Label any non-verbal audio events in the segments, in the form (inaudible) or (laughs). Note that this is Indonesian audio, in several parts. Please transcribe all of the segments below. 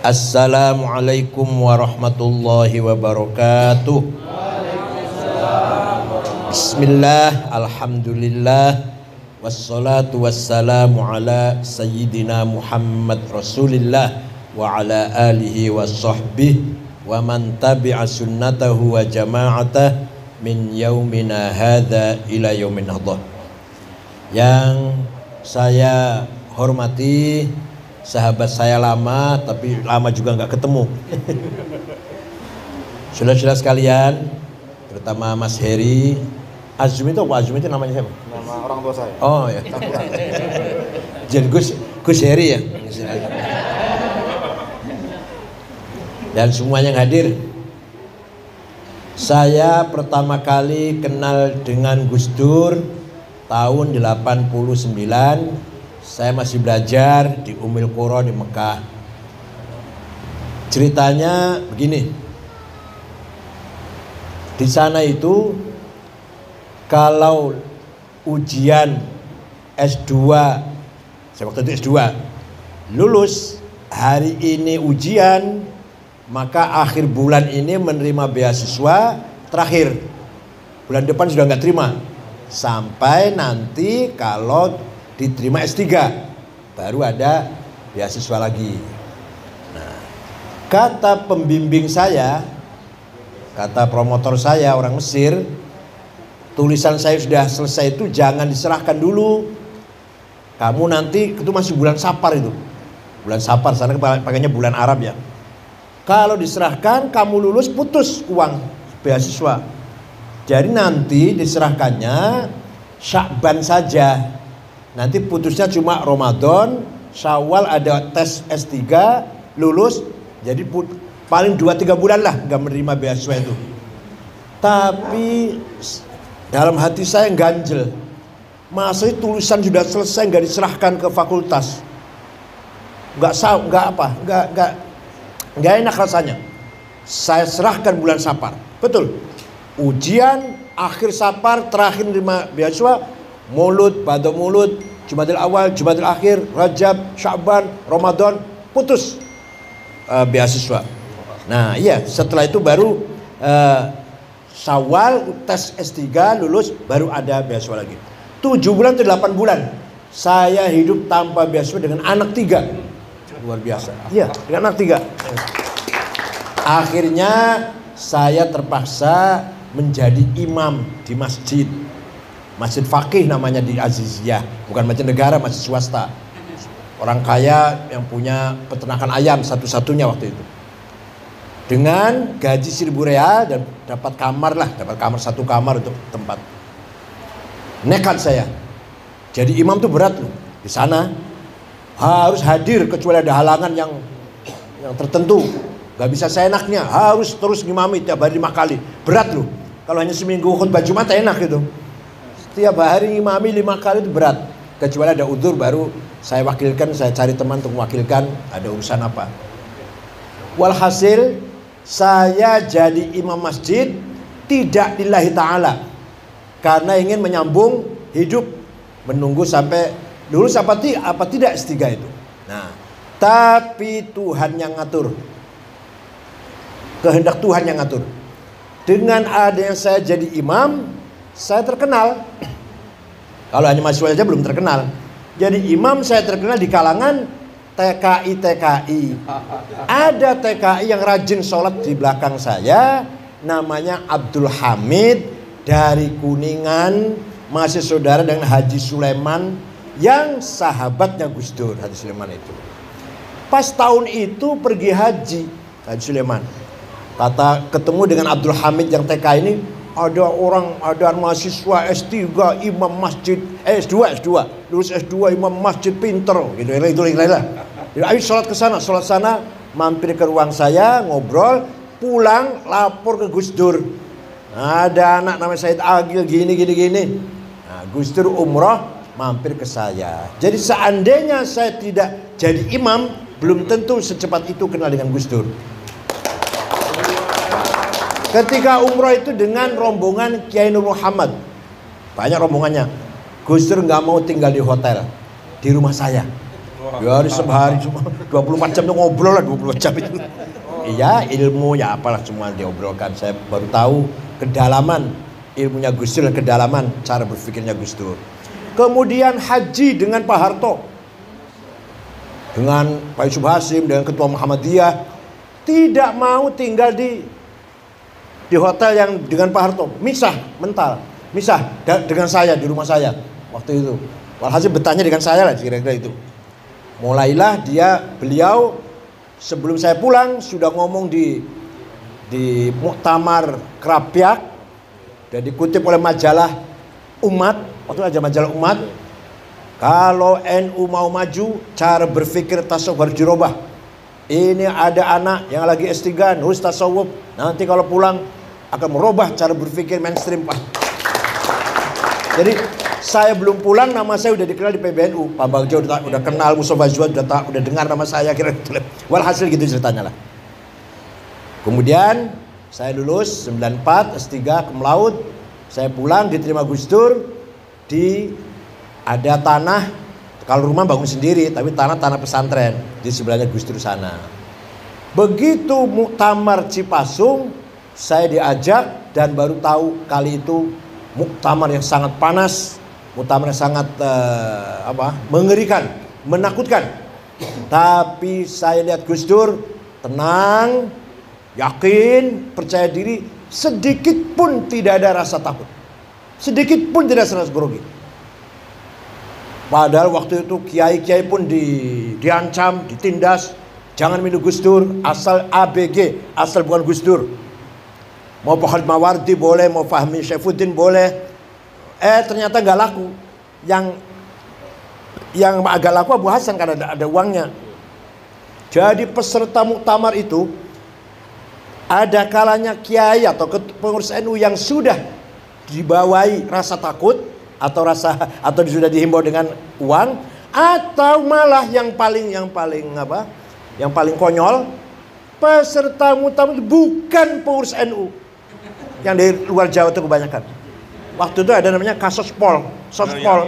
Assalamualaikum warahmatullahi wabarakatuh. Bismillah, Alhamdulillah, wassalatu wassalamu ala Sayyidina Muhammad Rasulillah wa ala alihi wa sahbihi wa man tabi'a sunnatahu wa jama'atah min yaumina hadha ila yaumin hadha. Yang saya hormati sahabat saya lama tapi lama juga nggak ketemu (laughs) saudara-saudara sekalian terutama Mas Heri Azumi itu apa Azumi itu namanya siapa? Nama orang tua saya. Oh ya. Jadi Gus Gus Heri ya. Dan semuanya yang hadir. Saya pertama kali kenal dengan Gus Dur tahun 89 saya masih belajar di Umil Qura di Mekah. Ceritanya begini. Di sana itu kalau ujian S2 saya waktu itu S2 lulus hari ini ujian maka akhir bulan ini menerima beasiswa terakhir bulan depan sudah nggak terima sampai nanti kalau diterima S3 baru ada beasiswa lagi. Nah kata pembimbing saya kata promotor saya orang Mesir tulisan saya sudah selesai itu jangan diserahkan dulu. Kamu nanti itu masih bulan Sapar itu. Bulan Sapar sana pakainya bulan Arab ya. Kalau diserahkan kamu lulus putus uang beasiswa. Jadi nanti diserahkannya Syakban saja Nanti putusnya cuma Ramadan, Syawal ada tes S3, lulus, jadi put, paling 2-3 bulan lah nggak menerima beasiswa itu. Tapi dalam hati saya ganjel. Masa tulisan sudah selesai nggak diserahkan ke fakultas. Nggak sah, nggak apa, nggak nggak nggak enak rasanya. Saya serahkan bulan Sapar, betul. Ujian akhir Sapar terakhir menerima beasiswa mulut, pada mulut, Jumadil awal, Jumadil akhir, Rajab, Syaban, Ramadan, putus uh, beasiswa. Nah iya setelah itu baru uh, Syawal tes S3 lulus baru ada beasiswa lagi. 7 bulan atau 8 bulan saya hidup tanpa beasiswa dengan anak tiga. Luar biasa. Iya, dengan anak tiga. Akhirnya saya terpaksa menjadi imam di masjid Masjid Fakih namanya di Aziziyah, bukan masjid negara, masjid swasta. Orang kaya yang punya peternakan ayam satu-satunya waktu itu. Dengan gaji seribu real dan dapat kamar lah, dapat kamar satu kamar untuk tempat. Nekat saya. Jadi imam tuh berat loh. Di sana harus hadir kecuali ada halangan yang yang tertentu. Gak bisa saya enaknya, harus terus ngimami tiap hari lima kali. Berat loh. Kalau hanya seminggu khutbah Jumat enak gitu setiap hari imami lima kali itu berat. Kecuali ada udur baru saya wakilkan saya cari teman untuk mewakilkan ada urusan apa. Walhasil saya jadi imam masjid tidak lillahi ta'ala. Karena ingin menyambung hidup menunggu sampai lulus apa, apa tidak S3 itu. Nah tapi Tuhan yang ngatur. Kehendak Tuhan yang ngatur. Dengan adanya saya jadi imam saya terkenal. Kalau hanya mahasiswa saja belum terkenal. Jadi imam saya terkenal di kalangan TKI TKI. Ada TKI yang rajin sholat di belakang saya, namanya Abdul Hamid dari Kuningan, masih saudara dengan Haji Sulaiman yang sahabatnya Gus Dur, Haji Sulaiman itu. Pas tahun itu pergi haji Haji Sulaiman. Kata ketemu dengan Abdul Hamid yang TK ini, ada orang ada mahasiswa S3 imam masjid eh, S2 S2 lulus S2 imam masjid pinter. Gitu itu itu lah. Jadi ayo sholat ke sana. Sholat sana mampir ke ruang saya ngobrol pulang lapor ke Gus Dur. Ada anak namanya Said Agil gini gini gini. Nah, Gus Dur umroh mampir ke saya. Jadi seandainya saya tidak jadi imam belum tentu secepat itu kenal dengan Gus Dur Ketika umroh itu dengan rombongan Kiai Nur Muhammad. Banyak rombongannya. Gus Dur nggak mau tinggal di hotel. Di rumah saya. Ya hari sehari cuma 24 jam tuh ngobrol lah 24 jam itu. Iya ilmu ya apalah semua diobrolkan. Saya baru tahu kedalaman ilmunya Gus Dur kedalaman cara berpikirnya Gus Dur. Kemudian haji dengan Pak Harto. Dengan Pak Yusuf Hasim, dengan Ketua Muhammadiyah. Tidak mau tinggal di di hotel yang dengan Pak Harto. Misah, mental. Misah dengan saya di rumah saya waktu itu. Walhasil bertanya dengan saya lah kira-kira itu. Mulailah dia beliau sebelum saya pulang sudah ngomong di di Muktamar Krapyak dan dikutip oleh majalah Umat waktu aja majalah Umat kalau NU mau maju cara berpikir tasawuf harus dirubah ini ada anak yang lagi S3 nulis tasawuf nanti kalau pulang akan merubah cara berpikir mainstream Pak jadi saya belum pulang nama saya udah dikenal di PBNU Pak Bagjo udah, udah kenal Mustafa Zuad udah, udah dengar nama saya kira walhasil gitu ceritanya lah Kemudian saya lulus 94 S3 ke Melaut. Saya pulang diterima Gus Dur di ada tanah kalau rumah bangun sendiri tapi tanah tanah pesantren di sebelahnya Gus Dur sana. Begitu muktamar Cipasung saya diajak dan baru tahu kali itu muktamar yang sangat panas, muktamar yang sangat uh, apa? mengerikan, menakutkan. Tapi saya lihat Gus Dur tenang, yakin, percaya diri, sedikit pun tidak ada rasa takut. Sedikit pun tidak rasa grogi. Padahal waktu itu kiai-kiai pun di, diancam, ditindas. Jangan minum Gus Dur, asal ABG, asal bukan Gus Dur. Mau Pak Mawardi boleh, mau Fahmi Syaifuddin boleh. Eh ternyata nggak laku. Yang yang agak laku Abu Hasan karena ada, ada uangnya. Jadi peserta muktamar itu ada kalanya kiai atau pengurus NU yang sudah dibawai rasa takut atau rasa atau sudah dihimbau dengan uang atau malah yang paling yang paling apa? Yang paling konyol peserta muktamar bukan pengurus NU yang dari luar Jawa itu kebanyakan. Waktu itu ada namanya kasospol, sospol,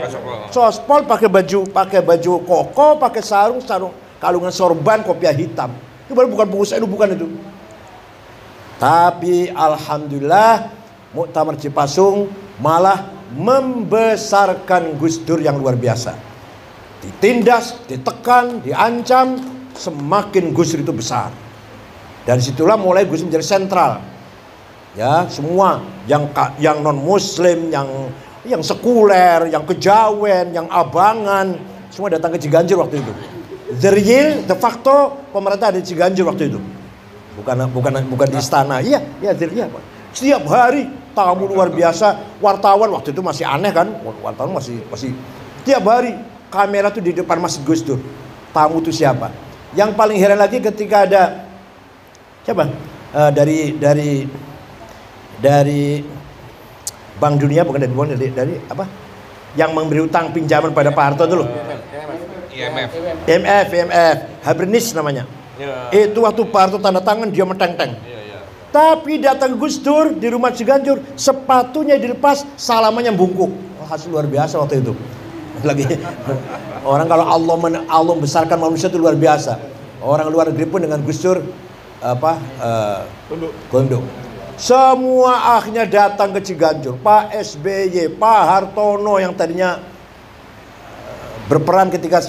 sospol pakai baju pakai baju koko, pakai sarung, sarung kalungan sorban, kopiah hitam. Itu baru bukan pengurus NU bukan itu. Tapi alhamdulillah Muktamar Cipasung malah membesarkan Gus Dur yang luar biasa. Ditindas, ditekan, diancam, semakin Gus Dur itu besar. Dan situlah mulai Gus menjadi sentral. Ya, semua yang yang non muslim, yang yang sekuler, yang kejawen, yang abangan, semua datang ke Ciganjur waktu itu. The real, de facto pemerintah ada di Ciganjur waktu itu. Bukan bukan bukan di istana. Iya iya iya setiap hari tamu luar biasa. Wartawan waktu itu masih aneh kan? Wartawan masih masih tiap hari kamera tuh di depan Masjid Gus Dur tamu itu siapa? Yang paling heran lagi ketika ada siapa? Uh, dari dari dari Bank Dunia bukan dari dari, dari apa yang memberi utang pinjaman pada Pak Harto dulu IMF IMF IMF Habernis namanya Ya. Itu waktu Pak Harto tanda tangan dia meteng-teng. Ya, ya. Tapi datang Gus Dur di rumah Ciganjur, sepatunya dilepas, salamannya bungkuk. Oh, hasil luar biasa waktu itu. (laughs) Lagi orang kalau Allah men, Allah besarkan manusia itu luar biasa. Orang luar negeri pun dengan Gus Dur apa uh, Semua akhirnya datang ke Ciganjur. Pak SBY, Pak Hartono yang tadinya eh, berperan ketika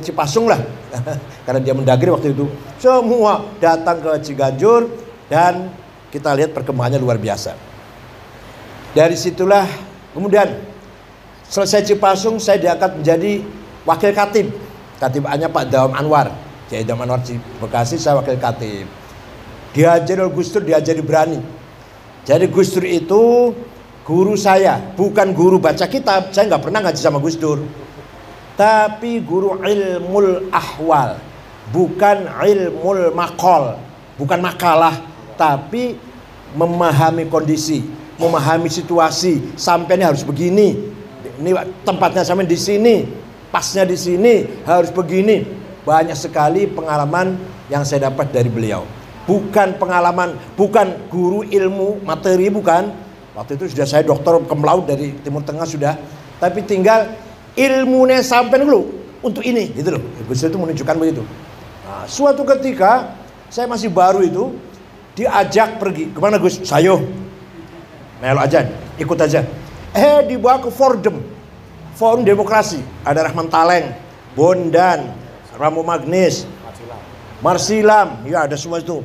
Cipasung lah. (laughs) Karena dia mendagri waktu itu. Semua datang ke Ciganjur dan kita lihat perkembangannya luar biasa. Dari situlah kemudian selesai Cipasung saya diangkat menjadi wakil katib. Katibannya Pak Dawam Anwar. Kiai Dawam Anwar Bekasi saya wakil katib. Diajari oleh Gus Dur diajari berani jadi Gus Dur itu guru saya bukan guru baca kitab. Saya nggak pernah ngaji sama Gus Dur. Tapi guru ilmul ahwal bukan ilmul makol bukan makalah tapi memahami kondisi memahami situasi. Sampai ini harus begini. Ini tempatnya sampai di sini pasnya di sini harus begini. Banyak sekali pengalaman yang saya dapat dari beliau bukan pengalaman bukan guru ilmu materi bukan. Waktu itu sudah saya dokter kemlaut dari timur tengah sudah. Tapi tinggal ilmunya sampai dulu untuk ini gitu loh. Gus itu menunjukkan begitu. Nah, suatu ketika saya masih baru itu diajak pergi. Ke mana Gus? Sayo. Melo aja ikut aja. Eh dibawa ke Fordem Forum Demokrasi. Ada Rahman Taleng Bondan Ramo Magnis Marsilam ya ada semua itu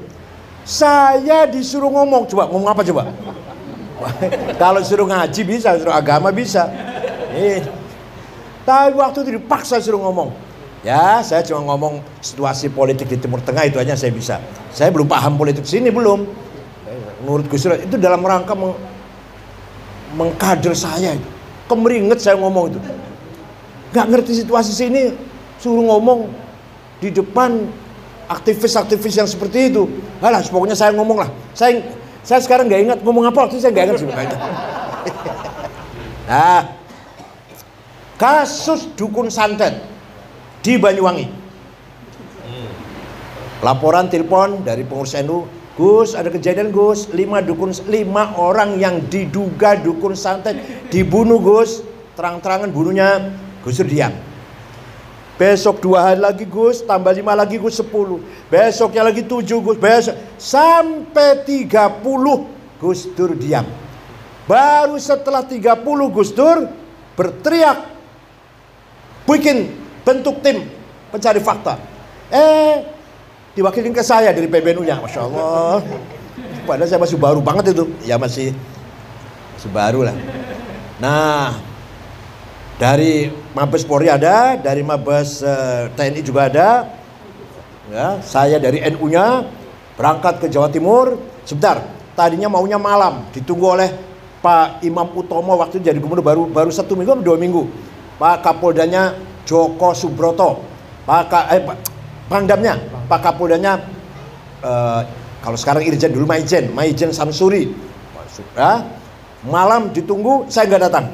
saya disuruh ngomong coba ngomong apa coba (laughs) kalau suruh ngaji bisa suruh agama bisa eh tapi waktu itu dipaksa suruh ngomong. Ya, saya cuma ngomong situasi politik di Timur Tengah itu aja saya bisa. Saya belum paham politik sini belum. Menurut Gus Dur itu dalam rangka meng mengkader saya itu. Kemeringet saya ngomong itu. Gak ngerti situasi sini, suruh ngomong di depan aktivis-aktivis yang seperti itu. Alah, pokoknya saya ngomong lah. Saya saya sekarang nggak ingat ngomong apa waktu saya nggak ingat sebenarnya. (laughs) nah, kasus dukun santet di Banyuwangi. Laporan telepon dari pengurus NU, Gus ada kejadian Gus, lima dukun lima orang yang diduga dukun santet dibunuh Gus, terang-terangan bunuhnya Gus diam. Besok dua hari lagi Gus, tambah lima lagi Gus sepuluh. Besoknya lagi tujuh Gus, besok sampai tiga puluh Gus Dur diam. Baru setelah tiga puluh Gus Dur berteriak bikin bentuk tim pencari fakta. Eh, diwakilin ke saya dari PBNU-nya, Masya Allah. Padahal saya masih baru banget itu, ya masih, masih baru lah. Nah, dari Mabes Polri ada, dari Mabes eh, TNI juga ada. Ya, saya dari NU-nya berangkat ke Jawa Timur. Sebentar, tadinya maunya malam, ditunggu oleh Pak Imam Utomo waktu jadi gubernur baru baru satu minggu atau dua minggu Pak Kapoldanya Joko Subroto, Pak eh, Pangdamnya, Pak Kapoldanya eh, kalau sekarang Irjen dulu Maijen, Maijen Samsuri. Ya, malam ditunggu, saya nggak datang.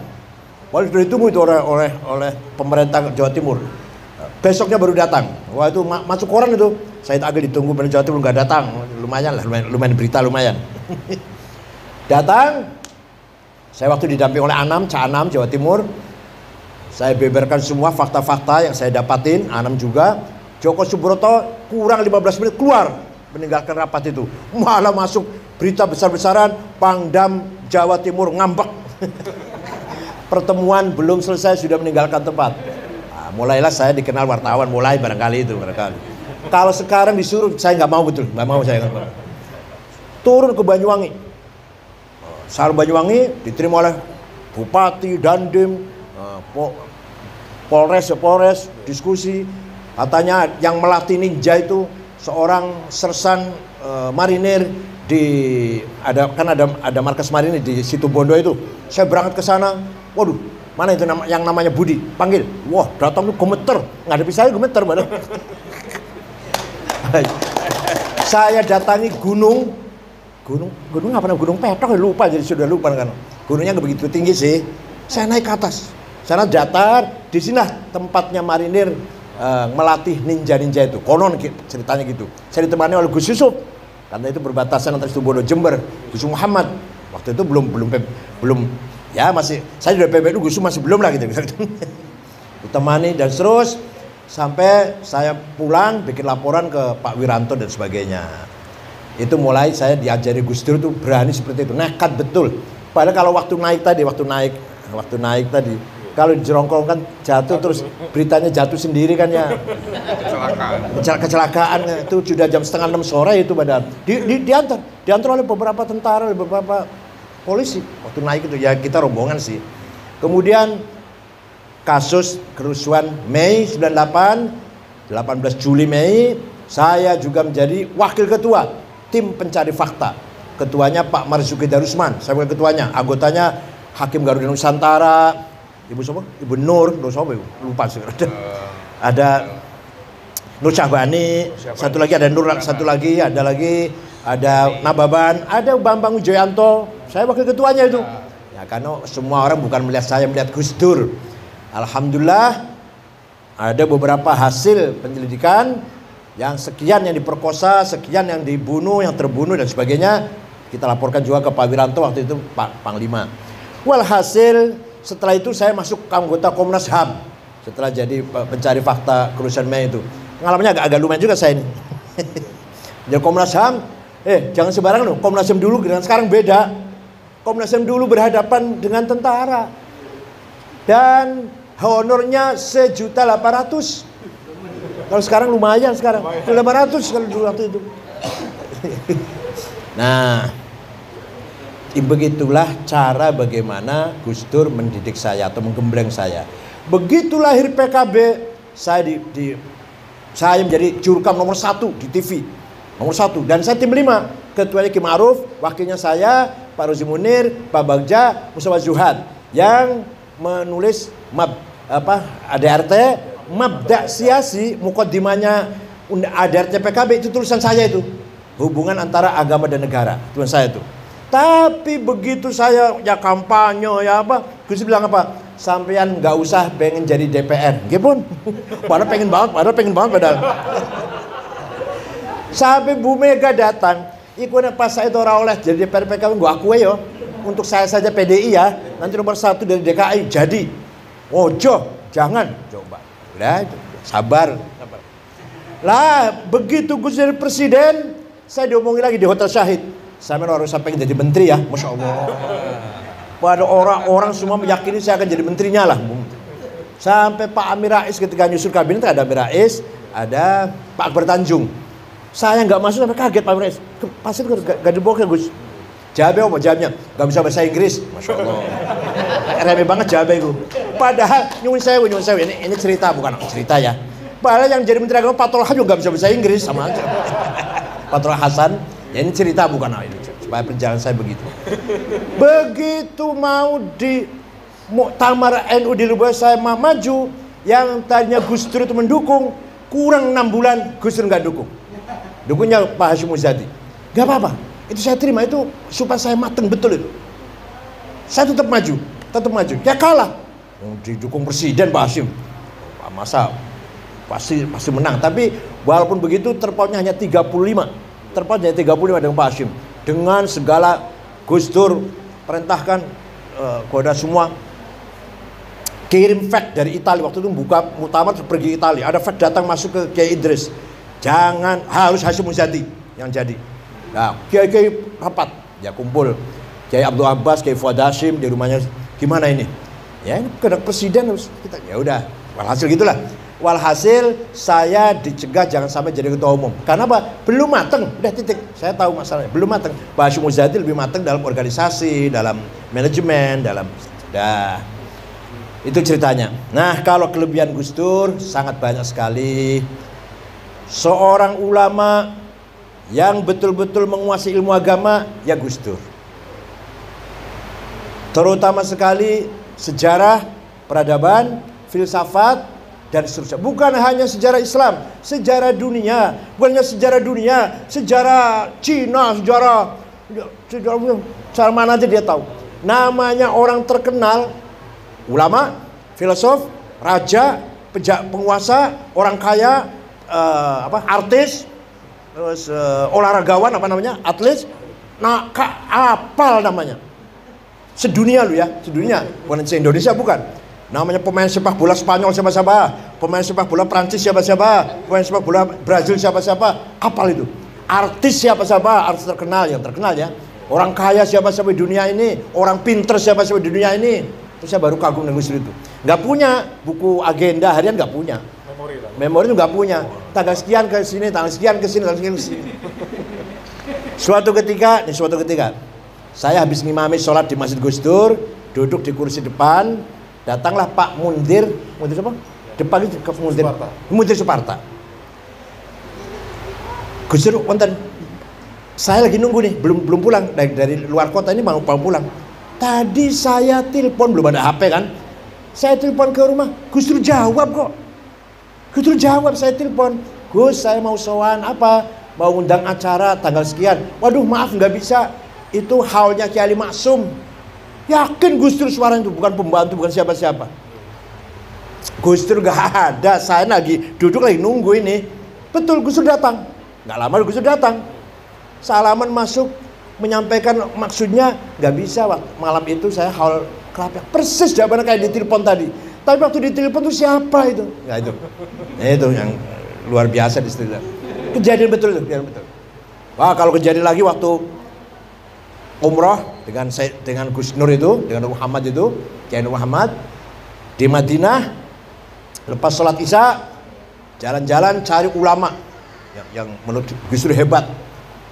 Walau sudah ditunggu itu oleh, oleh oleh pemerintah Jawa Timur. Besoknya baru datang. Wah itu ma masuk koran itu. Saya agak ditunggu pemerintah Jawa Timur nggak datang. Lumayan lah, lumayan, lumayan berita lumayan. (laughs) datang. Saya waktu didamping oleh Anam, Cak Anam, Jawa Timur. Saya beberkan semua fakta-fakta yang saya dapatin, Anam juga. Joko Subroto kurang 15 menit keluar meninggalkan rapat itu. Malah masuk berita besar-besaran Pangdam Jawa Timur ngambek. (laughs) Pertemuan belum selesai sudah meninggalkan tempat. Nah, mulailah saya dikenal wartawan, mulai barangkali itu barangkali. Kalau sekarang disuruh saya nggak mau betul, nggak mau saya. Turun ke Banyuwangi. Sar Banyuwangi diterima oleh Bupati, Dandim, eh, Polres ya Polres diskusi katanya yang melatih ninja itu seorang sersan e, marinir di ada kan ada ada markas marinir di situ Bondo itu saya berangkat ke sana waduh mana itu nama, yang namanya Budi? Panggil. Wah datang tuh gemeter. Bisa saya gemeter mana (laughs) saya datangi gunung. Gunung gunung apa namanya? Gunung petok ya? Lupa jadi sudah lupa kan. Gunungnya nggak begitu tinggi sih. Saya naik ke atas. Sana datar. Di sini tempatnya marinir uh, melatih ninja-ninja itu. Konon ceritanya gitu. Saya ditemani oleh Gus Yusuf. Karena itu berbatasan antara Situbondo Jember. Gus Muhammad. Waktu itu belum belum belum ya masih saya sudah PBNU Gus masih belum lah gitu. ditemani dan terus sampai saya pulang bikin laporan ke Pak Wiranto dan sebagainya. Itu mulai saya diajari Gus Dur itu berani seperti itu, nekat betul. Padahal kalau waktu naik tadi, waktu naik, waktu naik tadi, kalau kan jatuh terus beritanya jatuh sendiri kan ya kecelakaan kecelakaan itu sudah jam setengah enam sore itu badan di, di, diantar diantar oleh beberapa tentara oleh beberapa polisi waktu naik itu ya kita rombongan sih kemudian kasus kerusuhan Mei 98 18 Juli Mei saya juga menjadi wakil ketua tim pencari fakta ketuanya Pak Marzuki Darusman saya bukan ketuanya anggotanya Hakim Garuda Nusantara Ibu siapa? Ibu Nur, Nur siapa ibu? Lupa sih. (laughs) Ada, ada Nur Syahbani, satu lagi ada Nur, satu lagi ada lagi ada Nababan, ada Bambang Wijoyanto. Saya wakil ketuanya itu. Ya karena semua orang bukan melihat saya melihat Gus Dur. Alhamdulillah ada beberapa hasil penyelidikan yang sekian yang diperkosa, sekian yang dibunuh, yang terbunuh dan sebagainya. Kita laporkan juga ke Pak Wiranto waktu itu Pak Panglima. Walhasil setelah itu saya masuk anggota Komnas HAM. setelah jadi pencari fakta kerusuhan Mei itu. Pengalamannya agak, agak lumayan juga saya ini. (laughs) jadi Komnas HAM, eh jangan sembarangan loh. Komnas HAM dulu dengan sekarang beda. Komnas HAM dulu berhadapan dengan tentara. Dan honornya sejuta delapan ratus. Kalau sekarang lumayan sekarang. Delapan ratus kalau dulu waktu itu. (laughs) nah, begitulah cara bagaimana Gus Dur mendidik saya atau menggembleng saya. Begitu lahir PKB, saya di, di saya menjadi jurkam nomor satu di TV. Nomor satu. Dan saya tim lima. Ketuanya Kim Aruf, wakilnya saya, Pak Rozi Munir, Pak Bagja, Mustafa Zuhad. Yang menulis mab, apa ADRT, mabda siasi, mukodimanya ADRT PKB itu tulisan saya itu. Hubungan antara agama dan negara. Tulisan saya itu. Tapi begitu saya ya kampanye ya apa, Gus bilang apa? sampean nggak usah pengen jadi DPR, gitu pun. (laughs) Padahal pengen banget, padahal pengen banget padahal. Sampai Bu Mega datang, ikut pas saya itu oleh jadi DPR PKB, gua akui yo. Untuk saya saja PDI ya, nanti nomor satu dari DKI jadi. Ojo, jangan coba. Lah, sabar. sabar. Lah, begitu Gus jadi presiden, saya diomongin lagi di Hotel Syahid. Saya harus sampai jadi menteri ya, masya Allah pada orang-orang semua meyakini saya akan jadi menterinya lah. Sampai Pak Amir Rais ketika nyusul kabinet ada Amir Rais, ada Pak Akbar Tanjung. Saya nggak masuk sampai kaget Pak Rais. Pasti gak, dibawa ke Gus. Jawabnya apa jawabnya? Gak bisa bahasa Inggris. Masya Allah. Remeh banget jawabnya itu. Padahal nyuwun saya, nyuwun saya ini, ini cerita bukan cerita ya. Padahal yang jadi menteri agama Patul juga nggak bisa bahasa Inggris sama aja. (laughs) Patul Hasan, ya ini cerita bukan ini supaya perjalanan saya begitu. Begitu mau di Muktamar NU di Lubang saya maju, yang tadinya Gus Dur itu mendukung, kurang enam bulan Gus Dur nggak dukung. Dukungnya Pak Hashim Muzadi. Gak apa-apa, itu saya terima itu supaya saya mateng betul itu. Saya tetap maju, tetap maju. Ya kalah, didukung presiden Pak Hashim. Masa pasti pasti menang. Tapi walaupun begitu terpautnya hanya 35. Terpautnya 35 dengan Pak Hashim dengan segala Gus Dur perintahkan uh, semua kirim fax dari Italia waktu itu buka muktamar pergi Italia ada fax datang masuk ke Kiai Idris jangan harus Hasim Muzadi yang jadi nah Kiai Kiai rapat ya kumpul Kiai Abdul Abbas Kiai Fuad Hashim di rumahnya gimana ini ya ini kena presiden harus kita ya udah walhasil gitulah Walhasil saya dicegah jangan sampai jadi ketua umum. Karena apa? Belum mateng. Udah titik. Saya tahu masalahnya. Belum mateng. Pak Hashim Muzadi lebih mateng dalam organisasi, dalam manajemen, dalam dah. Itu ceritanya. Nah, kalau kelebihan Gus Dur sangat banyak sekali. Seorang ulama yang betul-betul menguasai ilmu agama ya Gus Dur. Terutama sekali sejarah, peradaban, filsafat, dan seterusnya. Bukan hanya sejarah Islam, sejarah dunia, bukan hanya sejarah dunia, sejarah Cina, sejarah sejarah cara mana aja dia tahu. Namanya orang terkenal, ulama, filosof, raja, penguasa, orang kaya, uh, apa artis, terus uh, olahragawan apa namanya, atlet, nah apal namanya. Sedunia lu ya, sedunia, bukan se Indonesia bukan Namanya pemain sepak bola Spanyol siapa-siapa, pemain sepak bola Prancis siapa-siapa, pemain sepak bola Brazil siapa-siapa, kapal itu. Artis siapa-siapa, artis terkenal yang terkenal ya. Orang kaya siapa-siapa di dunia ini, orang pinter siapa-siapa di dunia ini. Terus saya baru kagum dengan itu. Gak punya buku agenda harian gak punya. Memori lah. Memori itu gak punya. Tanggal sekian ke sini, tanggal sekian ke sini, tanggal sekian ke sini. Suatu ketika, ini suatu ketika, saya habis ngimami sholat di Masjid Gus Dur, duduk di kursi depan, Datanglah Pak Mundir, Mundir apa? Depan itu ke Mundir. Suparta. Mundir Suparta. Gus Dur wonten saya lagi nunggu nih, belum belum pulang dari, dari luar kota ini mau pulang. Tadi saya telepon belum ada HP kan? Saya telepon ke rumah, Gus Dur jawab kok. Gus jawab saya telepon, Gus saya mau sowan apa? Mau undang acara tanggal sekian. Waduh maaf nggak bisa. Itu haulnya Kiai Maksum. Yakin Gus Dur suaranya itu bukan pembantu, bukan siapa-siapa. Gus Dur gak ada, saya lagi duduk lagi nunggu ini. Betul Gus Dur datang. Gak lama Gus Dur datang. Salaman masuk, menyampaikan maksudnya gak bisa malam itu saya hal kelapa persis jawabannya kayak di telepon tadi Tapi waktu ditelepon tuh siapa itu? Ya itu. Ya, itu yang luar biasa di situ. Kejadian betul itu, kejadian betul. Wah, kalau kejadian lagi waktu umroh dengan saya dengan Gus Nur itu, dengan Muhammad itu, Kiai Muhammad di Madinah lepas sholat Isya jalan-jalan cari ulama yang, yang menurut Gus Nur hebat.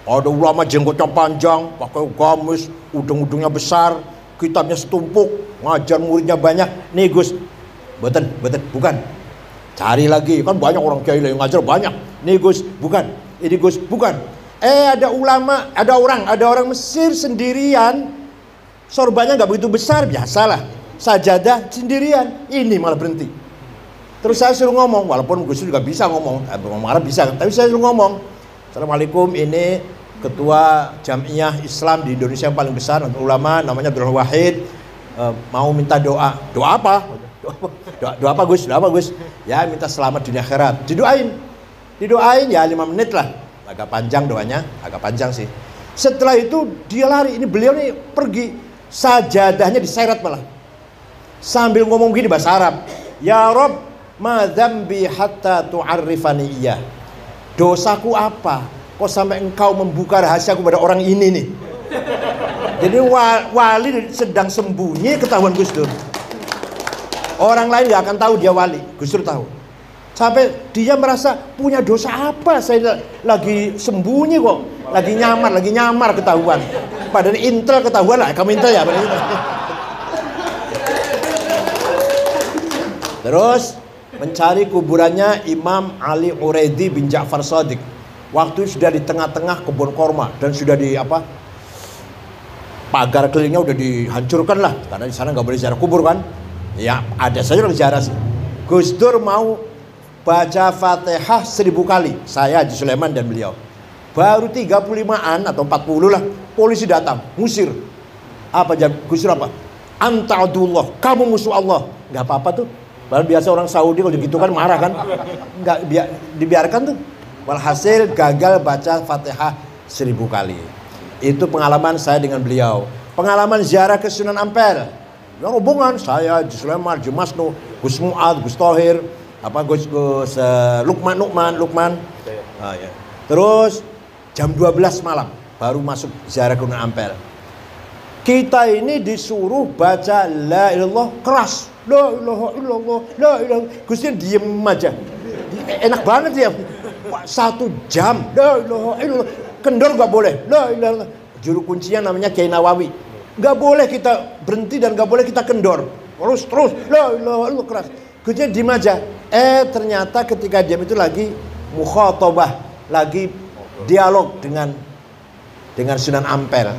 Ada ulama jenggotnya panjang, pakai gamis, udung-udungnya besar, kitabnya setumpuk, ngajar muridnya banyak. Nih Gus, Betul, betul, bukan. Cari lagi, kan banyak orang kiai yang ngajar banyak. Nih Gus, bukan. Ini Gus, bukan. Eh ada ulama, ada orang, ada orang Mesir sendirian. Sorbannya nggak begitu besar, biasalah. Sajadah sendirian, ini malah berhenti. Terus saya suruh ngomong, walaupun Gus juga bisa ngomong, eh, ngomong Arab bisa, tapi saya suruh ngomong. Assalamualaikum, ini ketua jamiah Islam di Indonesia yang paling besar, ulama namanya Abdul Wahid, uh, mau minta doa. Doa apa? Doa, doa apa Gus? Doa apa Gus? Ya minta selamat dunia akhirat. Didoain. Didoain ya lima menit lah. Agak panjang doanya, agak panjang sih. Setelah itu dia lari. Ini beliau nih pergi. Sajadahnya diseret malah. Sambil ngomong gini bahasa Arab. Ya Rob, ma dzambi hatta tu'arrifani iya. Dosaku apa? Kok sampai engkau membuka rahasiaku pada orang ini nih? Jadi wali sedang sembunyi ketahuan Gus Dur. Orang lain nggak akan tahu dia wali, Dur tahu. Sampai dia merasa punya dosa apa? Saya lagi sembunyi kok, lagi nyamar, lagi nyamar ketahuan. Padahal intel ketahuan lah, kamu intel ya. Terus mencari kuburannya Imam Ali Uraidi bin Ja'far Sadiq. Waktu sudah di tengah-tengah kebun korma dan sudah di apa? Pagar kelilingnya udah dihancurkan lah karena di sana nggak boleh ziarah kubur kan Ya ada saja orang ziarah sih. Gus Dur mau baca Fatihah seribu kali. Saya Haji Sulaiman dan beliau. Baru 35-an atau 40 lah polisi datang, musir. Apa jam Gus Dur apa? Anta'adullah, kamu musuh Allah. Gak apa-apa tuh. Padahal biasa orang Saudi kalau gitu kan marah kan. Gak biar, dibiarkan tuh. Walhasil gagal baca Fatihah seribu kali. Itu pengalaman saya dengan beliau. Pengalaman ziarah ke Sunan Ampel Ya hubungan saya, Gus Lemar, Jumasno, Gus Muad, Gus Tohir, apa Gus Gus uh, Lukman Lukman Lukman. Ah, ya. Terus jam 12 malam baru masuk ziarah Gunung Ampel. Kita ini disuruh baca la ilallah keras. La ilaha illallah, la ilaha. Gusnya diem aja. Enak banget ya. Satu jam, la ilaha illallah. Kendor gak boleh. La ilaha Juru kuncinya namanya Kiai Nawawi Gak boleh kita berhenti dan gak boleh kita kendor. Terus terus, la ilaha illallah keras. Kerja di aja. Eh ternyata ketika diam itu lagi mukhatabah, lagi dialog dengan dengan Sunan Ampel.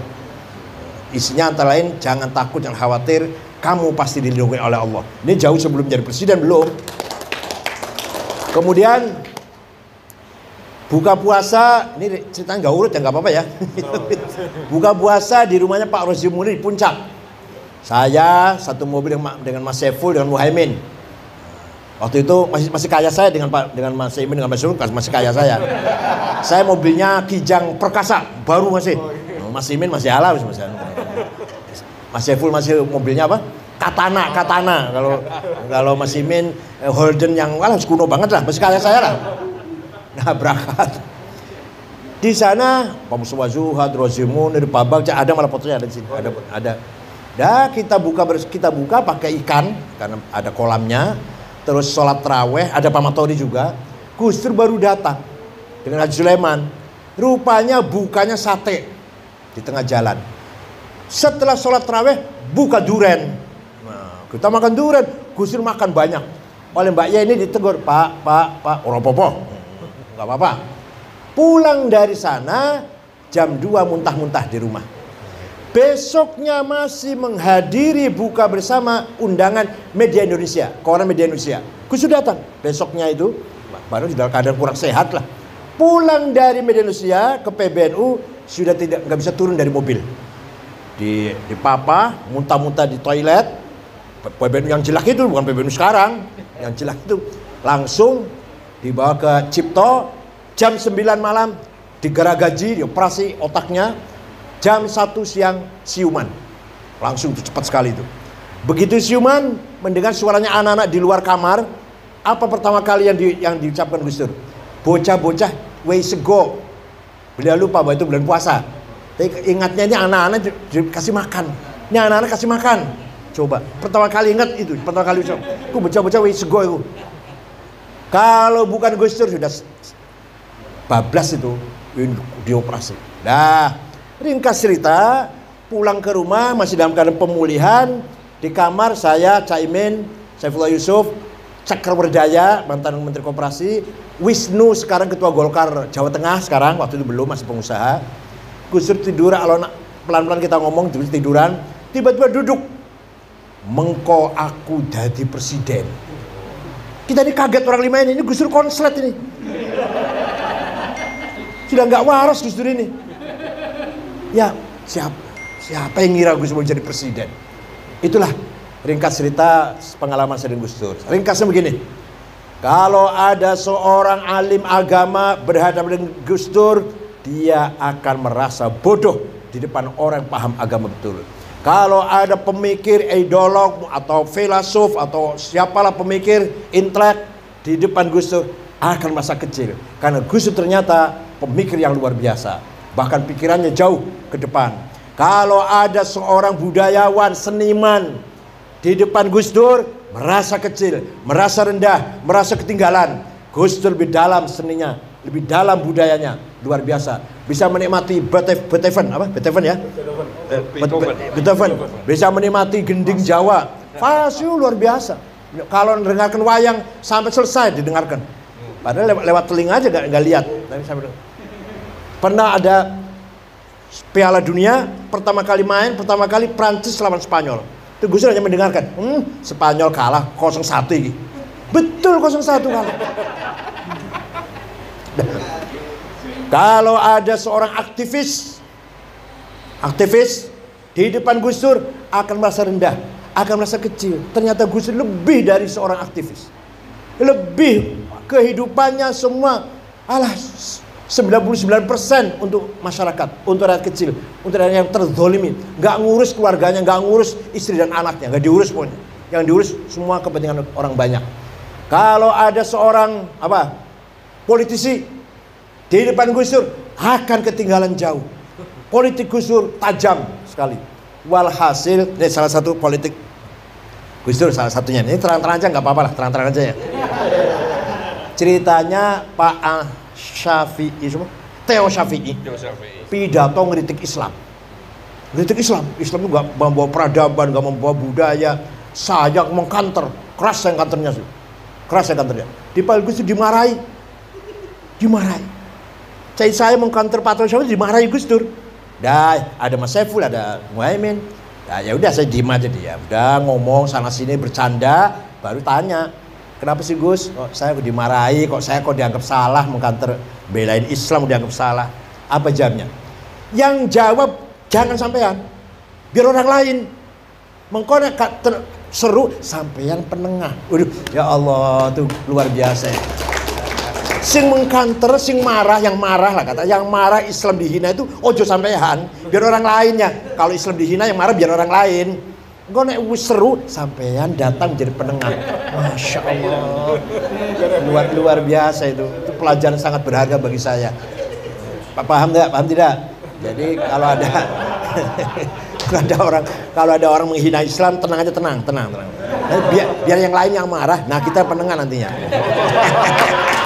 Isinya antara lain jangan takut, jangan khawatir, kamu pasti dilindungi oleh Allah. Ini jauh sebelum jadi presiden belum. Kemudian Buka puasa, ini cerita nggak urut ya nggak apa-apa ya. (laughs) Buka puasa di rumahnya Pak Rozi Muni di puncak. Saya satu mobil dengan, Mas Saiful dengan Muhaimin. Waktu itu masih masih kaya saya dengan Pak dengan Mas Saiful dengan Mas Saiful masih kaya saya. saya mobilnya Kijang Perkasa baru masih. Mas Imin masih ala masih. Mas Saiful masih mobilnya apa? Katana, Katana. Kalau kalau Mas Imin eh, Holden yang walah kuno banget lah, masih kaya saya lah. Nah berangkat. Di sana Pak Zuhad, Rozimun, dari Pak Bagja, ada malah fotonya ada di sini. Ada, ada. Dah kita buka kita buka pakai ikan karena ada kolamnya. Terus sholat teraweh, ada Pak Matodi juga. Gus baru datang dengan Haji Sulaiman. Rupanya bukanya sate di tengah jalan. Setelah sholat teraweh buka duren. Nah, kita makan duren, Gus makan banyak. Oleh Mbak Ya ini ditegur, Pak, Pak, Pak, orang popo nggak apa-apa. Pulang dari sana jam 2 muntah-muntah di rumah. Besoknya masih menghadiri buka bersama undangan media Indonesia, koran media Indonesia. Gus datang besoknya itu, baru sudah keadaan kurang sehat lah. Pulang dari media Indonesia ke PBNU sudah tidak nggak bisa turun dari mobil. Di di papa, muntah-muntah di toilet. PBNU yang jelek itu bukan PBNU sekarang, yang jelek itu langsung dibawa ke Cipto jam 9 malam digeragaji dioperasi otaknya jam 1 siang siuman langsung cepat sekali itu Begitu siuman mendengar suaranya anak-anak di luar kamar, apa pertama kali yang di, yang diucapkan Gus Dur? Bocah-bocah way sego. Beliau lupa bahwa itu bulan puasa. Tapi ingatnya ini anak-anak dikasih makan. Ini anak-anak kasih makan. Coba, pertama kali ingat itu, pertama kali ucap. Ku bocah-bocah way sego itu. Kalau bukan Gus Dur sudah bablas itu dioperasi. Nah, ringkas cerita, pulang ke rumah masih dalam keadaan pemulihan, di kamar saya Caimin, Saifullah Yusuf, Cakra Berdaya, mantan Menteri Koperasi, Wisnu sekarang Ketua Golkar Jawa Tengah sekarang, waktu itu belum masih pengusaha. Kusur tidur, kalau pelan-pelan kita ngomong tiduran, tiba-tiba duduk. Mengko aku jadi presiden. Kita ini kaget orang lima ini, ini Gus Dur konslet ini. Sudah nggak waras Gus Dur ini. Ya, siapa siapa yang ngira Gus Dur jadi presiden? Itulah ringkas cerita pengalaman saya dengan Gus Dur. Ringkasnya begini. Kalau ada seorang alim agama berhadapan dengan Gus Dur, dia akan merasa bodoh di depan orang yang paham agama betul. Kalau ada pemikir, ideolog atau filosof atau siapalah pemikir intelek di depan Gus Dur akan masa kecil. Karena Gus Dur ternyata pemikir yang luar biasa. Bahkan pikirannya jauh ke depan. Kalau ada seorang budayawan, seniman di depan Gus Dur merasa kecil, merasa rendah, merasa ketinggalan. Gus Dur lebih dalam seninya, lebih dalam budayanya, luar biasa. Bisa menikmati Beethoven, apa? Beethoven ya? Beethoven. Bisa menikmati gending Jawa. Fasyu luar biasa. Kalau mendengarkan wayang sampai selesai didengarkan. Padahal lewat, lewat telinga aja gak, gak lihat. Pernah ada Piala Dunia pertama kali main, pertama kali Prancis lawan Spanyol. Itu Gus hanya mendengarkan, hmm, Spanyol kalah 0-1 ini. Betul 0-1 kalah. Kalau ada seorang aktivis, aktivis di depan Gus Dur akan merasa rendah, akan merasa kecil. Ternyata Gus Dur lebih dari seorang aktivis. Lebih kehidupannya semua alah 99% untuk masyarakat, untuk rakyat kecil, untuk rakyat yang terzolimi. Nggak ngurus keluarganya, nggak ngurus istri dan anaknya, nggak diurus pokoknya. Yang diurus semua kepentingan orang banyak. Kalau ada seorang apa politisi di depan Gus Dur akan ketinggalan jauh. Politik Gus Dur tajam sekali. Walhasil, ini salah satu politik. Gus Dur salah satunya. Ini terang-terang aja nggak apa-apa lah, terang-terang aja ya. Ceritanya Pak Syafi'i semua Theo Syafi'i. Pidato ngeritik Islam. Ngeritik Islam. Islam itu gak membawa peradaban gak membawa budaya. Sayang mengkanter. Keras yang kanternya sih. Keras yang kanternya di Gus itu dimarahi. Dimarahi saya saya mengkanter Pak Syafi'i dimarahi Gus Dur dah ada Mas Saiful ada Muhaimin ya, ya udah saya diem aja dia udah ngomong sana sini bercanda baru tanya Kenapa sih Gus? Kok saya dimarahi, kok saya kok dianggap salah mengkanter belain Islam dianggap salah. Apa jamnya? Yang jawab jangan sampean. Biar orang lain. Mengkonek ter, seru sampean penengah. Waduh, ya Allah tuh luar biasa. Ya. Sing mengkanter, sing marah, yang marah lah kata, yang marah Islam dihina itu ojo sampean, biar orang lainnya. Kalau Islam dihina yang marah biar orang lain. Gue nek seru sampean datang jadi penengah. Masya Allah. Luar luar biasa itu. Itu pelajaran sangat berharga bagi saya. Pak paham tidak? Paham tidak? Jadi kalau ada (laughs) kalau ada orang kalau ada orang menghina Islam tenang aja tenang tenang tenang. Biar biar yang lain yang marah. Nah kita penengah nantinya. (laughs)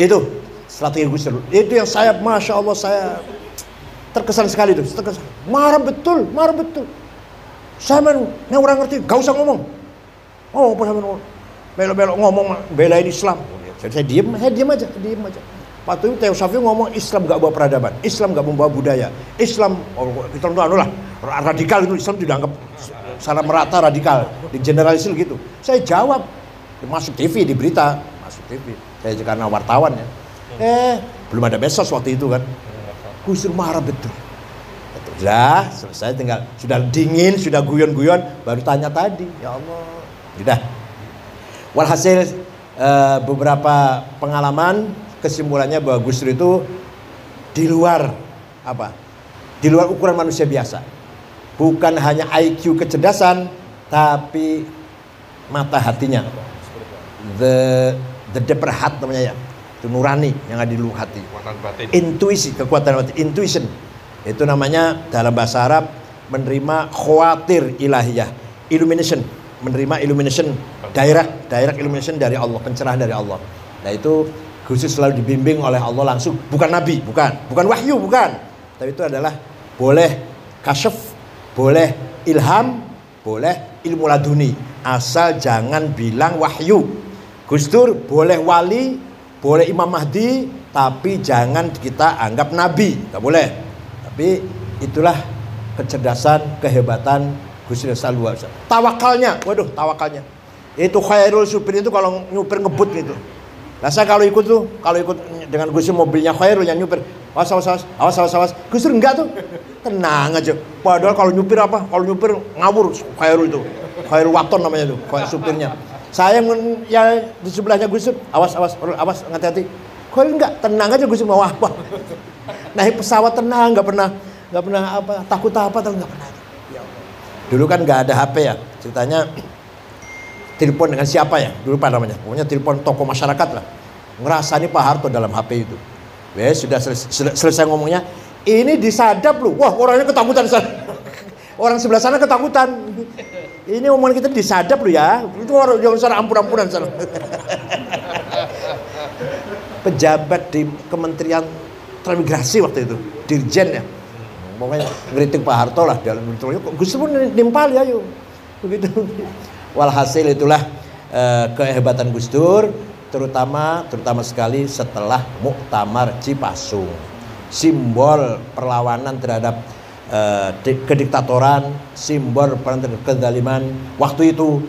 itu strategi Gus Itu yang saya masya Allah saya terkesan sekali itu terkesan. Marah betul marah betul. Saya ini orang ngerti gak usah ngomong. Oh apa sama ngomong belok-belok ngomong belain Islam. Saya diem saya diem aja diem aja. Waktu itu Theo Safi ngomong Islam gak bawa peradaban, Islam gak membawa budaya, Islam oh, Islam itu anu lah radikal itu Islam tidak anggap secara merata radikal, di generalisir gitu. Saya jawab masuk TV di berita, TV. Saya karena wartawan ya. Eh belum ada besos waktu itu kan. Gus Dur marah betul. Sudah selesai tinggal sudah dingin, sudah guyon-guyon, baru tanya tadi, ya Allah. Sudah. Walhasil uh, beberapa pengalaman kesimpulannya bahwa Gus Dur itu di luar apa? Di luar ukuran manusia biasa. bukan hanya IQ kecerdasan tapi mata hatinya the the deeper heart namanya ya. Itu nurani yang ada di lubuk hati. Intuisi kekuatan hati intuition. Itu namanya dalam bahasa Arab menerima khawatir ilahiyah. Illumination. Menerima illumination. Direct direct illumination dari Allah. Pencerahan dari Allah. Nah itu khusus selalu dibimbing oleh Allah langsung. Bukan nabi bukan. Bukan wahyu bukan. Tapi itu adalah boleh kasyaf boleh ilham boleh ilmu laduni. Asal jangan bilang wahyu Gus Dur boleh wali boleh Imam Mahdi tapi jangan kita anggap nabi. Nggak boleh. Tapi itulah kecerdasan kehebatan Gus Dur Salwa tawakalnya. Waduh tawakalnya. Itu khairul supir itu kalau nyupir ngebut gitu nah saya kalau ikut tuh kalau ikut dengan Gus Dur mobilnya khairul yang nyupir. Awas awas awas awas awas awas. Gus Dur enggak tuh. Tenang aja. Padahal kalau nyupir apa? Kalau nyupir ngawur khairul itu khairul waton namanya tuh supirnya saya yang ya di sebelahnya Gus Dur, awas awas awas hati-hati. Kok enggak tenang aja Gus Dur mau apa? (laughs) Naik pesawat tenang, nggak pernah nggak pernah apa takut apa atau nggak pernah. Ya Dulu kan nggak ada HP ya, ceritanya (clears throat) telepon dengan siapa ya? Dulu apa namanya? Pokoknya telepon toko masyarakat lah. Ngerasani Pak Harto dalam HP itu. Wes sudah selesai, selesai ngomongnya, ini disadap loh. Wah orangnya ketakutan Orang sebelah sana ketakutan. Ini omongan kita disadap loh ya. Itu orang jangan salah ampun-ampunan salah. (laughs) Pejabat di Kementerian Transmigrasi waktu itu, Dirjen ya. Pokoknya ngeritik Pak Harto lah dalam Gus pun nimpal ya yuk. Begitu. Walhasil itulah eh, kehebatan Gus Dur terutama terutama sekali setelah Muktamar Cipasung. Simbol perlawanan terhadap uh, kediktatoran, simbol kezaliman waktu itu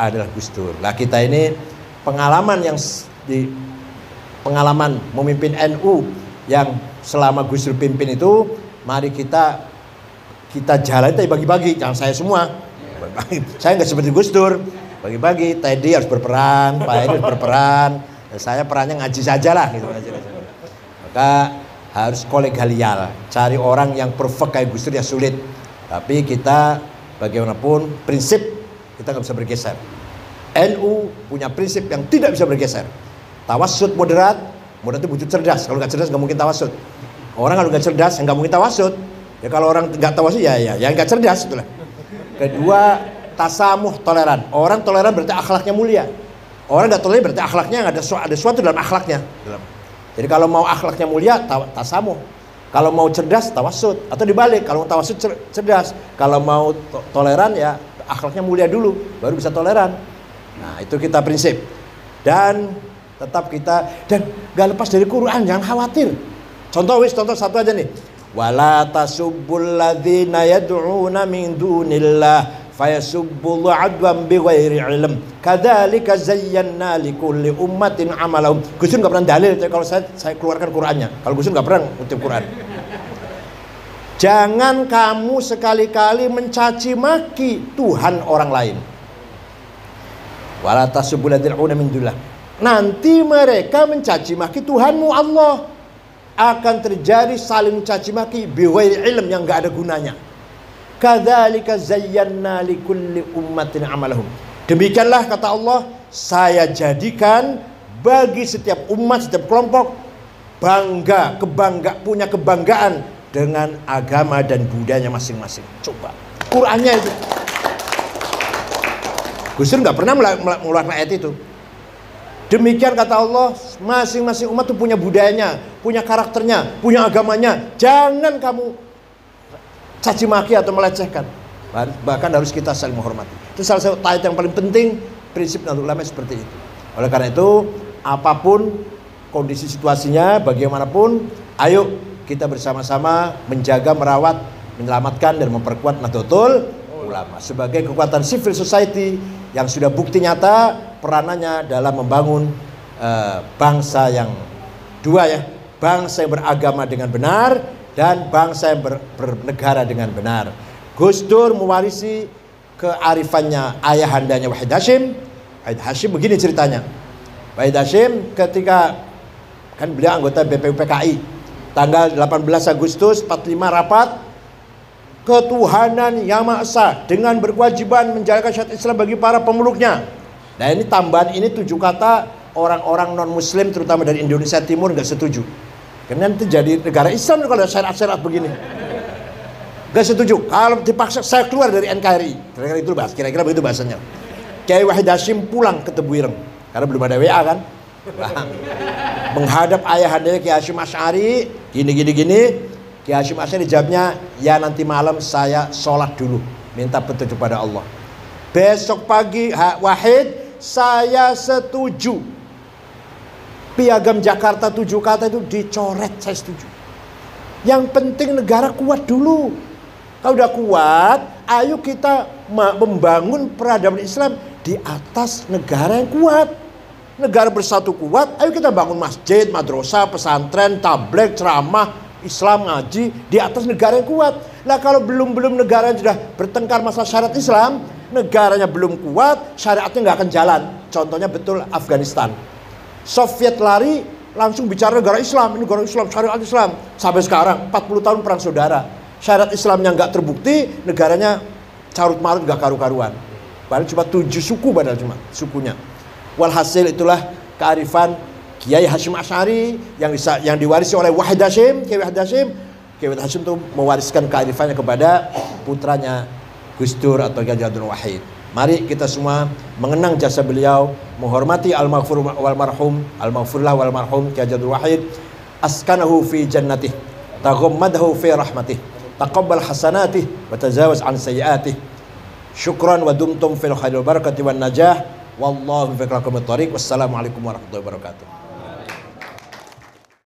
adalah Gus Dur. Lah kita ini pengalaman yang di pengalaman memimpin NU yang selama Gus Dur pimpin itu, mari kita kita jalan itu bagi-bagi, jangan saya semua. (laughs) saya nggak seperti Gus Dur, bagi-bagi. Teddy harus berperan, Pak Edi harus berperan, saya perannya ngaji saja lah gitu. Maka harus kolegial cari orang yang perfect kayak Gus Dur ya sulit. Tapi kita bagaimanapun prinsip kita nggak bisa bergeser. NU punya prinsip yang tidak bisa bergeser. Tawasud moderat moderat itu butuh cerdas. Kalau nggak cerdas nggak mungkin tawasud. Orang kalau nggak cerdas nggak mungkin tawasud. Ya kalau orang nggak tawasud ya ya ya nggak cerdas itulah. Kedua tasamuh toleran. Orang toleran berarti akhlaknya mulia. Orang nggak toleran berarti akhlaknya ada ada sesuatu dalam akhlaknya jadi kalau mau akhlaknya mulia, tasamuh. Kalau mau cerdas, tawasud. Atau dibalik, kalau tawasud cerdas. Kalau mau to toleran ya akhlaknya mulia dulu, baru bisa toleran. Nah itu kita prinsip. Dan tetap kita, dan gak lepas dari Quran, jangan khawatir. Contoh wis, contoh satu aja nih. Wala tasubbul min dunillah fayasubbullahu adwan bighairi ilm kadzalika zayyana likulli ummatin amalahum Gus Dur enggak pernah dalil kalau saya saya keluarkan Qur'annya kalau Gus Dur enggak pernah ngutip Quran Jangan kamu sekali-kali mencaci maki Tuhan orang lain. Wala tasubbuladil'una min. Nanti mereka mencaci maki Tuhanmu Allah. Akan terjadi saling mencaci maki biwairi ilm yang enggak ada gunanya. Kadzalika zayyana likulli ummatin amalahum. Demikianlah kata Allah, saya jadikan bagi setiap umat, setiap kelompok bangga, kebangga, punya kebanggaan dengan agama dan budayanya masing-masing. Coba, Qurannya itu. Gusur nggak pernah mengeluarkan ayat itu. Demikian kata Allah, masing-masing umat itu punya budayanya, punya karakternya, punya agamanya. Jangan kamu caci maki atau melecehkan. Bahkan harus kita saling menghormati. Itu salah satu ayat yang paling penting prinsip Nahdlatul Ulama seperti itu. Oleh karena itu, apa pun kondisi situasinya, bagaimanapun, ayo kita bersama-sama menjaga, merawat, menyelamatkan dan memperkuat Nahdlatul Ulama sebagai kekuatan civil society yang sudah bukti nyata peranannya dalam membangun uh, bangsa yang dua ya, bangsa yang beragama dengan benar dan bangsa yang ber, bernegara dengan benar. Gus Dur mewarisi kearifannya ayahandanya Wahid Hashim. Wahid Hashim begini ceritanya. Wahid Hashim ketika kan beliau anggota BPUPKI tanggal 18 Agustus 45 rapat ketuhanan yang Maha Esa dengan berkewajiban menjalankan syariat Islam bagi para pemeluknya. Nah ini tambahan ini tujuh kata orang-orang non Muslim terutama dari Indonesia Timur nggak setuju. Karena nanti jadi negara Islam kalau syariat-syariat begini. Gak setuju. Kalau dipaksa saya keluar dari NKRI. Kira-kira itu bahas. Kira-kira begitu bahasanya. Kiai Wahid Hashim pulang ke Tebuireng. Karena belum ada WA kan. Menghadap ayah ayahanda Kiai Hashim Ash'ari. Gini, gini, gini. Kiai Hashim Ash'ari jawabnya. Ya nanti malam saya sholat dulu. Minta petunjuk pada Allah. Besok pagi Wahid saya setuju. Piagam Jakarta tujuh kata itu dicoret saya setuju. Yang penting negara kuat dulu. Kalau udah kuat, ayo kita membangun peradaban Islam di atas negara yang kuat. Negara bersatu kuat, ayo kita bangun masjid, madrasah, pesantren, tablet, ceramah, Islam ngaji di atas negara yang kuat. Nah kalau belum-belum negara yang sudah bertengkar masalah syarat Islam, negaranya belum kuat, syariatnya nggak akan jalan. Contohnya betul Afghanistan. Soviet lari, langsung bicara negara Islam, ini negara Islam, syariat Islam. Sampai sekarang 40 tahun perang saudara syarat Islamnya nggak terbukti, negaranya carut marut nggak karu-karuan. Padahal cuma tujuh suku padahal cuma sukunya. Walhasil itulah kearifan Kiai Hashim Ash'ari yang bisa, yang diwarisi oleh Wahid Hashim, Kiai Wahid Hashim. Kiai Wahid Hashim itu mewariskan kearifannya kepada putranya Gus Dur atau Abdul Wahid. Mari kita semua mengenang jasa beliau, menghormati al-maghfur wal marhum, al-maghfurlah wal marhum Kiai Abdul Wahid. Askanahu fi jannatih, taghammadahu fi rahmatih. taqabbal hasanatih wa tajawaz an sayyiatih syukran wa dumtum fil khairil barakati wan najah wallahu fi tariq wassalamu alaikum warahmatullahi wabarakatuh